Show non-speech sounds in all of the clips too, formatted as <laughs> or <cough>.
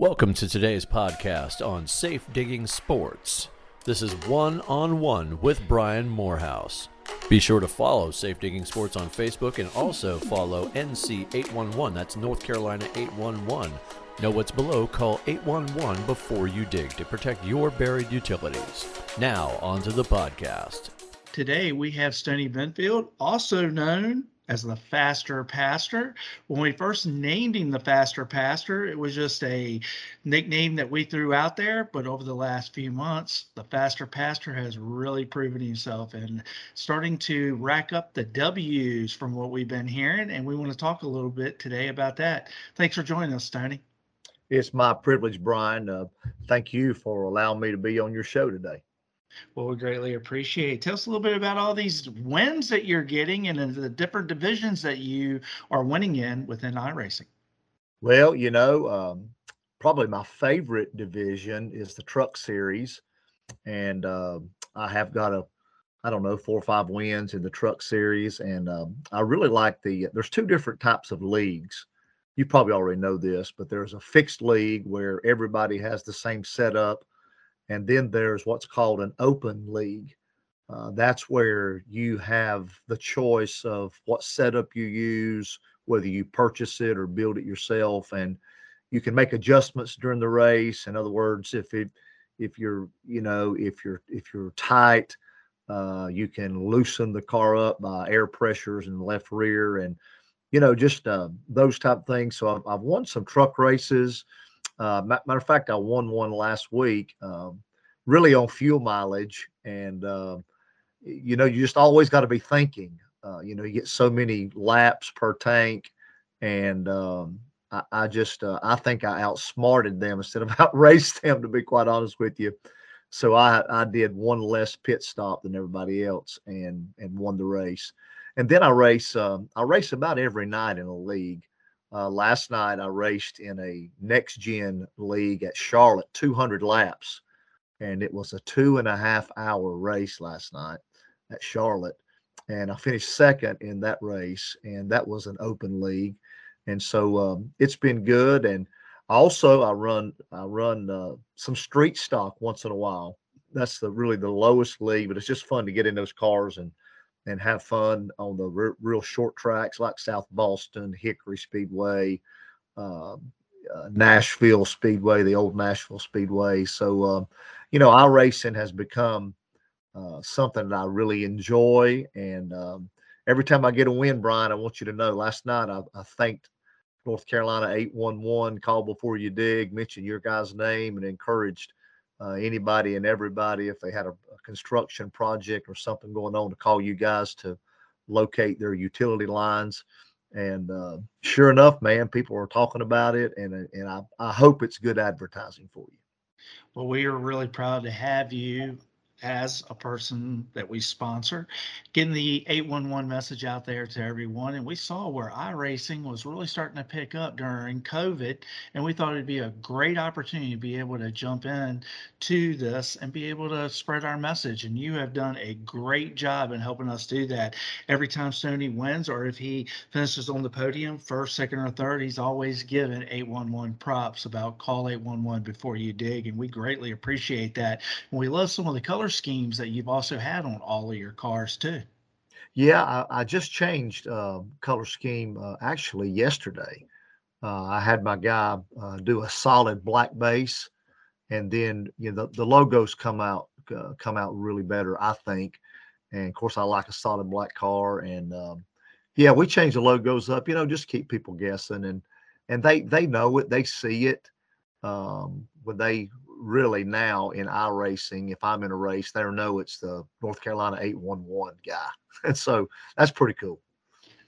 Welcome to today's podcast on Safe Digging Sports. This is one on one with Brian Morehouse. Be sure to follow Safe Digging Sports on Facebook and also follow NC811. That's North Carolina 811. Know what's below? Call 811 before you dig to protect your buried utilities. Now, on to the podcast. Today we have Stoney Benfield, also known as the Faster Pastor. When we first named him the Faster Pastor, it was just a nickname that we threw out there. But over the last few months, the Faster Pastor has really proven himself and starting to rack up the W's from what we've been hearing. And we want to talk a little bit today about that. Thanks for joining us, Tony. It's my privilege, Brian. Uh, thank you for allowing me to be on your show today. Well, we greatly appreciate. Tell us a little bit about all these wins that you're getting and the different divisions that you are winning in within iRacing. Well, you know, um, probably my favorite division is the Truck Series, and uh, I have got a, I don't know, four or five wins in the Truck Series, and um, I really like the. There's two different types of leagues. You probably already know this, but there's a fixed league where everybody has the same setup and then there's what's called an open league. Uh, that's where you have the choice of what setup you use, whether you purchase it or build it yourself, and you can make adjustments during the race. In other words, if it if you're you know if you're if you're tight, uh, you can loosen the car up by air pressures in the left rear, and you know just uh, those type of things. So I've, I've won some truck races. Uh, matter of fact, I won one last week, um, really on fuel mileage, and uh, you know, you just always got to be thinking. Uh, you know, you get so many laps per tank, and um, I, I, just uh, I think I outsmarted them instead of <laughs> outraced them. To be quite honest with you, so I I did one less pit stop than everybody else, and and won the race. And then I race um, I race about every night in a league. Uh, last night I raced in a next gen league at Charlotte, 200 laps, and it was a two and a half hour race last night at Charlotte, and I finished second in that race, and that was an open league, and so um, it's been good. And also I run I run uh, some street stock once in a while. That's the really the lowest league, but it's just fun to get in those cars and and have fun on the re- real short tracks like South Boston, Hickory Speedway, uh, uh, Nashville Speedway, the old Nashville Speedway. So, um, you know, our racing has become uh, something that I really enjoy. And um, every time I get a win, Brian, I want you to know last night I, I thanked North Carolina 811, call before you dig, mentioned your guy's name, and encouraged uh, anybody and everybody if they had a, a, construction project or something going on to call you guys to locate their utility lines. And uh, sure enough man people are talking about it and and I, I hope it's good advertising for you. Well we are really proud to have you as a person that we sponsor, getting the 811 message out there to everyone. And we saw where iRacing was really starting to pick up during COVID. And we thought it'd be a great opportunity to be able to jump in to this and be able to spread our message. And you have done a great job in helping us do that. Every time Stoney wins or if he finishes on the podium, first, second, or third, he's always given 811 props about call 811 before you dig. And we greatly appreciate that. And we love some of the color color schemes that you've also had on all of your cars too. Yeah, I, I just changed uh, color scheme uh, actually yesterday. Uh, I had my guy uh, do a solid black base, and then you know the, the logos come out uh, come out really better, I think. And of course, I like a solid black car, and um, yeah, we change the logos up. You know, just keep people guessing, and and they they know it, they see it um, when they really now in iRacing, if I'm in a race, they know it's the North Carolina 811 guy. <laughs> And so that's pretty cool.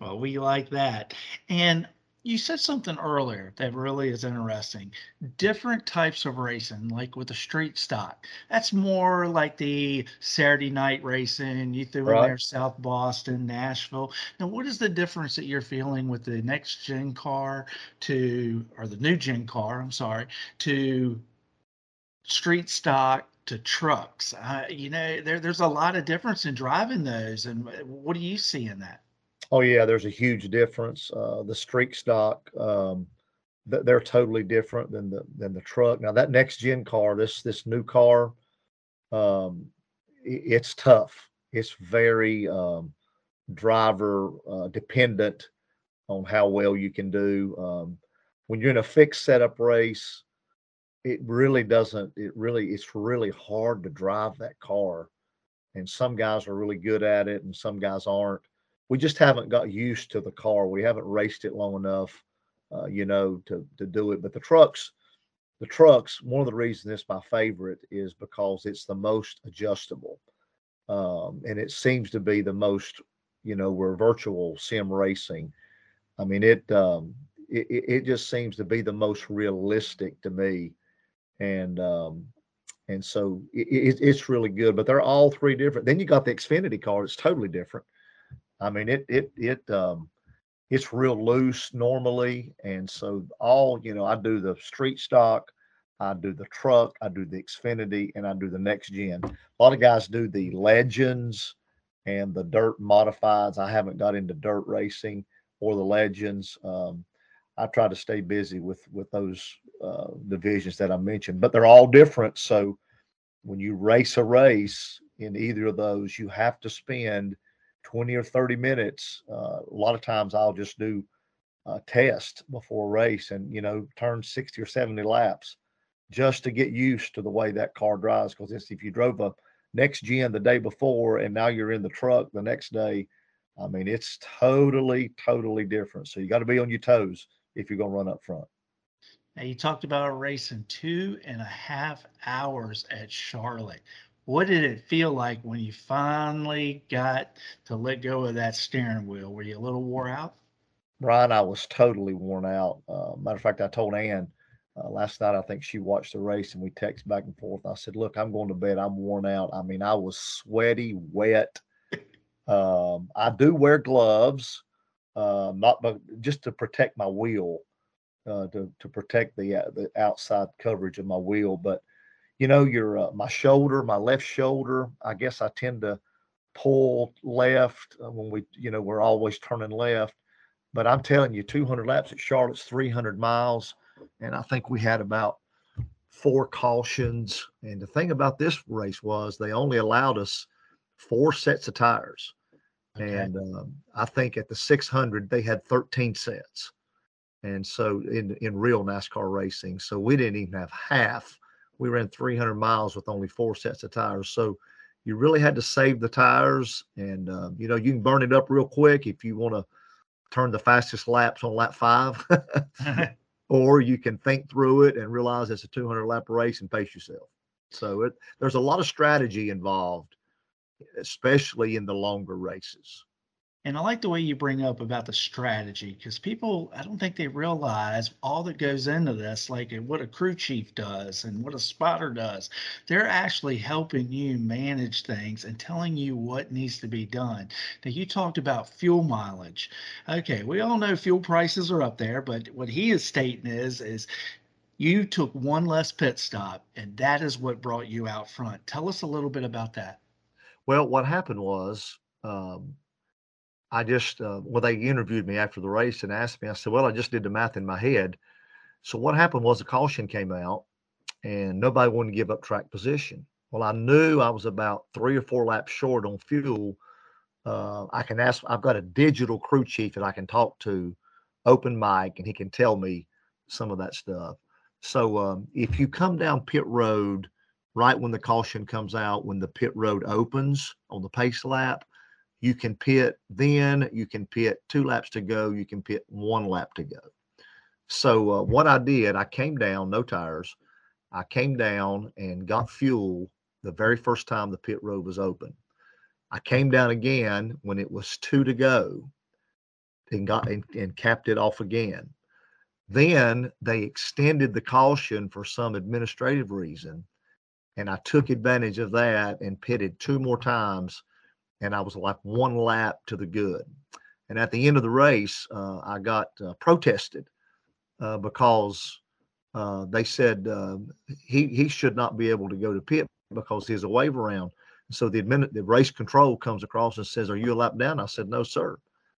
Well, we like that. And you said something earlier that really is interesting. Different types of racing, like with the street stock. That's more like the Saturday night racing. You threw right. in there South Boston, Nashville. Now, what is the difference that you're feeling with the next gen car to, or the new gen car, I'm sorry, to street stock to trucks. Uh, you know, there, there's a lot of difference in driving those. And what do you see in that? Oh yeah, there's a huge difference. Uh, the street stock, um, they're totally different than the than the truck. Now that next gen car, this this new car, um, it's tough. It's very um, driver uh, dependent on how well you can do. Um, when you're in a fixed setup race, it really doesn't. It really it's really hard to drive that car, and some guys are really good at it, and some guys aren't. We just haven't got used to the car. We haven't raced it long enough uh, you know, to to do it. But the trucks, the trucks, one of the reasons it's my favorite is because it's the most adjustable, um, and it seems to be the most, you know, we're virtual sim racing. I mean, it, um, it it just seems to be the most realistic to me, and um, and so it, it's really good. But they're all three different. Then you got the Xfinity car; it's totally different. I mean, it it it um, it's real loose normally. And so all, you know, I do the street stock, I do the truck, I do the Xfinity, and I do the next gen. A lot of guys do the legends and the dirt modifieds. I haven't got into dirt racing or the legends. Um, I try to stay busy with with those uh, divisions that I mentioned, but they're all different. So when you race a race in either of those, you have to spend 20 or 30 minutes. Uh, a lot of times I'll just do a test before a race and, you know, turn 60 or 70 laps just to get used to the way that car drives. Because if you drove a next gen the day before and now you're in the truck the next day, I mean, it's totally, totally different. So you got to be on your toes if you're going to run up front. Now, you talked about racing two and a half hours at Charlotte what did it feel like when you finally got to let go of that steering wheel? Were you a little wore out? Brian, I was totally worn out. Uh, matter of fact, I told Ann uh, last night, I think she watched the race and we text back and forth. I said, Look, I'm going to bed. I'm worn out. I mean, I was sweaty, wet. <laughs> Um, I do wear gloves, uh, not but just to protect my wheel, uh, to, to protect the, uh, the outside coverage of my wheel. But you know, your uh, my shoulder, my left shoulder. I guess I tend to pull left uh, when we, you know, we're always turning left. But I'm telling you, 200 laps at Charlotte's 300 miles, and I think we had about four cautions. And the thing about this race was they only allowed us four sets of tires. Okay. And um, I think at the 600 they had 13 sets. And so in in real NASCAR racing, so we didn't even have half we ran 300 miles with only four sets of tires. So you really had to save the tires, and uh, you know you can burn it up real quick if you want to turn the fastest laps on lap five, <laughs> <laughs> or you can think through it and realize it's a 200 lap race and pace yourself. So it, there's a lot of strategy involved, especially in the longer races. And I like the way you bring up about the strategy because people, I don't think they realize all that goes into this, like what a crew chief does and what a spotter does. They're actually helping you manage things and telling you what needs to be done. Now, you talked about fuel mileage. Okay, we all know fuel prices are up there, but what he is stating is, is you took one less pit stop, and that is what brought you out front. Tell us a little bit about that. Well, what happened was, um, I just, uh, well, they interviewed me after the race and asked me, I said, well, I just did the math in my head. So what happened was the caution came out and nobody wanted to give up track position. Well, I knew I was about three or four laps short on fuel. Uh, I can ask, I've got a digital crew chief that I can talk to, open mic, and he can tell me some of that stuff. So um, if you come down pit road right when the caution comes out, when the pit road opens on the pace lap, you can pit then, you can pit two laps to go, you can pit one lap to go. So uh, what I did, I came down, no tires. I came down and got fuel the very first time the pit road was open. I came down again when it was two to go and got and, and capped it off again. Then they extended the caution for some administrative reason. And I took advantage of that and pitted two more times and I was like one lap to the good. And at the end of the race, uh, I got uh, protested uh, because uh, they said um, he he should not be able to go to pit because he's a wave around. So the admin, the race control comes across and says, "Are you a lap down?" I said, "No, sir."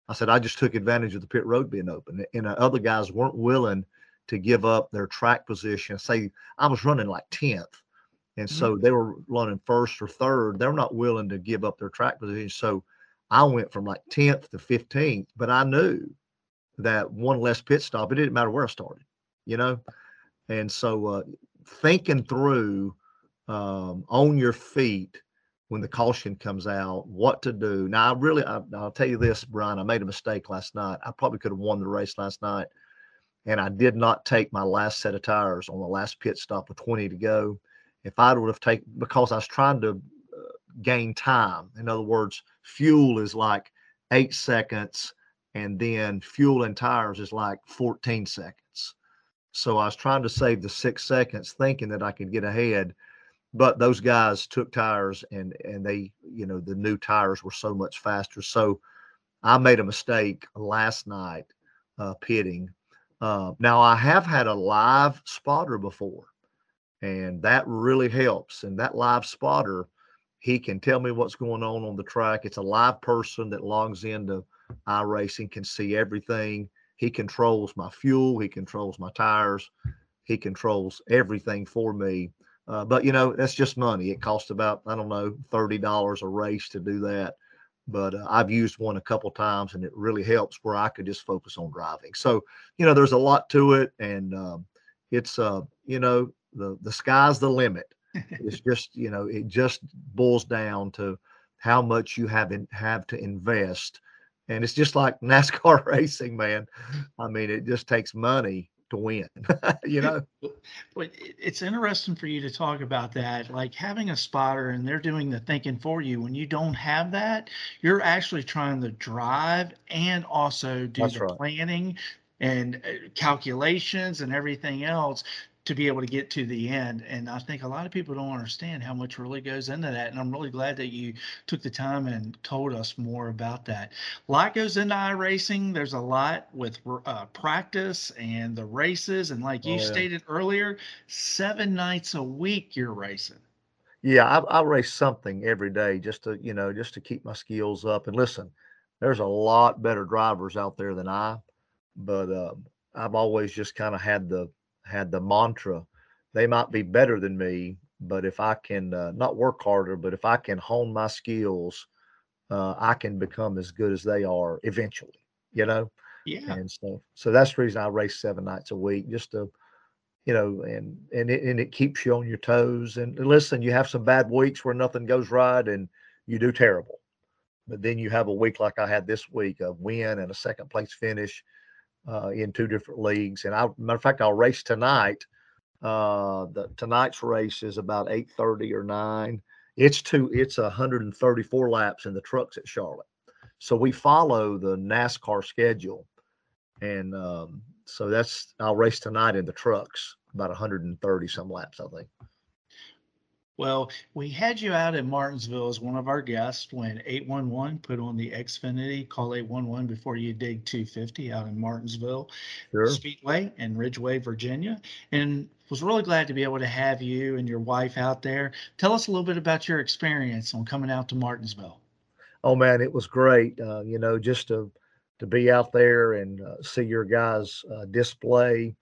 I said, "I just took advantage of the pit road being open." And other guys weren't willing to give up their track position. Say I was running like 10th. And Mm-hmm. so they were running first or third. They're not willing to give up their track position. So I went from like 10th to 15th, but I knew that one less pit stop, it didn't matter where I started, you know? And so uh, thinking through um, on your feet when the caution comes out, what to do. Now, I really, I, I'll tell you this, Brian, I made a mistake last night. I probably could have won the race last night. And I did not take my last set of tires on the last pit stop with 20 to go. If I would have taken, because I was trying to uh, gain time. In other words, fuel is like eight seconds, and then fuel and tires is like 14 seconds. So I was trying to save the six seconds, thinking that I could get ahead. But those guys took tires, and and they, you know, the new tires were so much faster. So I made a mistake last night uh, pitting. Uh, now I have had a live spotter before, and that really helps. And that live spotter, he can tell me what's going on on the track. It's a live person that logs into iRacing, can see everything. He controls my fuel, he controls my tires, he controls everything for me. Uh, but you know, that's just money. It costs about I don't know thirty dollars a race to do that. But uh, I've used one a couple times, and it really helps where I could just focus on driving. So you know, there's a lot to it, and um, it's uh, you know, the the sky's the limit. <laughs> it's just you know, it just boils down to how much you have in, have to invest, and it's just like <laughs> NASCAR racing, man. I mean, it just takes money to win. <laughs> you know. But it's interesting for you to talk about that, like having a spotter and they're doing the thinking for you. When you don't have that, you're actually trying to drive and also do That's the right. planning and uh, calculations and everything else to be able to get to the end. And I think a lot of people don't understand how much really goes into that. And I'm really glad that you took the time and told us more about that. A lot goes into iRacing. There's a lot with uh, practice and the races. And like you Oh, yeah. stated earlier, seven nights a week you're racing. Yeah, I, I race something every day just to, you know, just to keep my skills up. And listen, there's a lot better drivers out there than I, but uh, I've always just kind of had the had the mantra, they might be better than me, but if I can uh, not work harder, but if I can hone my skills, uh, I can become as good as they are eventually. You know, Yeah. and so so that's the reason I race seven nights a week, just to, you know, and and it and it keeps you on your toes. And listen, you have some bad weeks where nothing goes right and you do terrible, but then you have a week like I had this week, a win and a second place finish uh, in two different leagues. And I, matter of fact, I'll race tonight. Uh, the tonight's race is about eight thirty or nine. It's two. It's 134 laps in the trucks at Charlotte. So we follow the NASCAR schedule, and um, so that's I'll race tonight in the trucks about 130 some laps, I think. Well, we had you out in Martinsville as one of our guests when 811 put on the Xfinity. Call 811 before you dig 250 out in Martinsville Sure. Speedway in Ridgeway, Virginia. And was really glad to be able to have you and your wife out there. Tell us a little bit about your experience on coming out to Martinsville. Oh man, it was great. Uh, you know, just to to be out there and uh, see your guys' uh, display,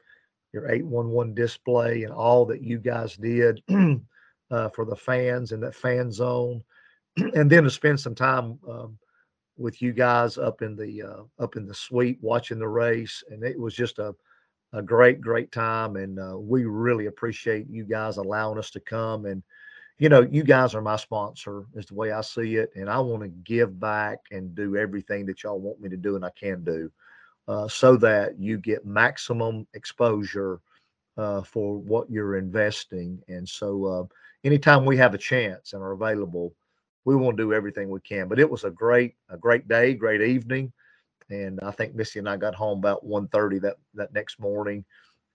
your 811 display, and all that you guys did <clears throat> uh, for the fans in that fan zone, <clears throat> and then to spend some time um, with you guys up in the uh, up in the suite watching the race, and it was just a a great great time, and uh, we really appreciate you guys allowing us to come and you know, you guys are my sponsor, is the way I see it, and I want to give back and do everything that y'all want me to do, and I can do, uh, so that you get maximum exposure uh, for what you're investing. And so, uh, anytime we have a chance and are available, we to do everything we can. But it was a great, a great day, great evening, and I think Missy and I got home about 1.30 that that next morning,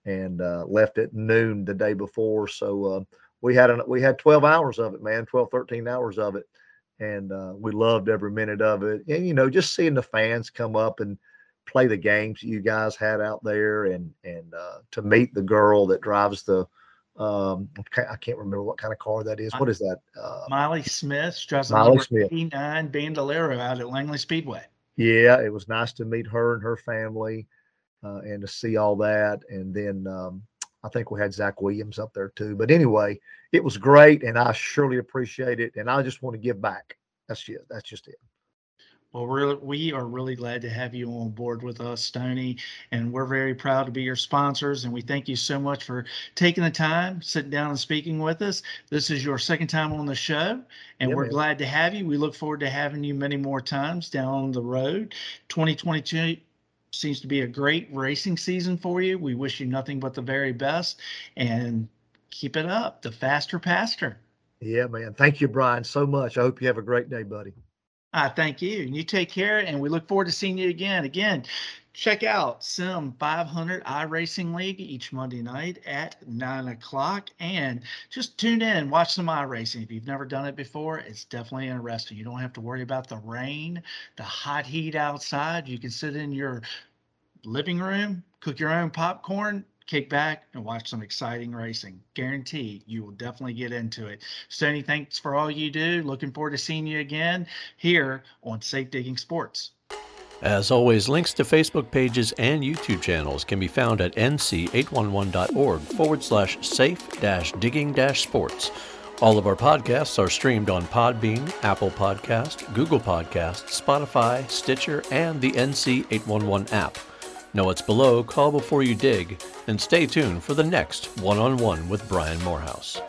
and uh, left at noon the day before. So. Uh, we had an, we had 12 hours of it man 12 13 hours of it and uh, we loved every minute of it and you know just seeing the fans come up and play the games you guys had out there and and uh, to meet the girl that drives the um i can't remember what kind of car that is what is that uh, Miley Smith, drives Miley number Smith. 89 Bandolero out at Langley Speedway. yeah it was nice to meet her and her family uh, and to see all that. And then um, I think we had Zach Williams up there too. But anyway, it was great, and I surely appreciate it. And I just want to give back. That's just that's just it. Well, we're, we are really glad to have you on board with us, Stoney, and we're very proud to be your sponsors. And we thank you so much for taking the time, sitting down and speaking with us. This is your second time on the show, and Yeah, we're man. glad to have you. We look forward to having you many more times down the road. 2022 seems to be a great racing season for you. We wish you nothing but the very best and keep it up. The faster, pastor. Yeah, man. Thank you, Brian, so much. I hope you have a great day, buddy. I thank you. And you take care, and we look forward to seeing you again. Again, check out Sim 500 iRacing League each Monday night at 9 o'clock. And just tune in, and watch some iRacing. If you've never done it before, it's definitely interesting. You don't have to worry about the rain, the hot heat outside. You can sit in your living room, cook your own popcorn, kick back, and watch some exciting racing. Guarantee you will definitely get into it. Stoney, thanks for all you do. Looking forward to seeing you again here on Safe Digging Sports. As always, links to Facebook pages and YouTube channels can be found at nc811.org forward slash safe dash digging dash sports. All of our podcasts are streamed on Podbean, Apple Podcast, Google Podcast, Spotify, Stitcher, and the NC811 app. Know what's below, call before you dig, and stay tuned for the next one on one with Brian Morehouse.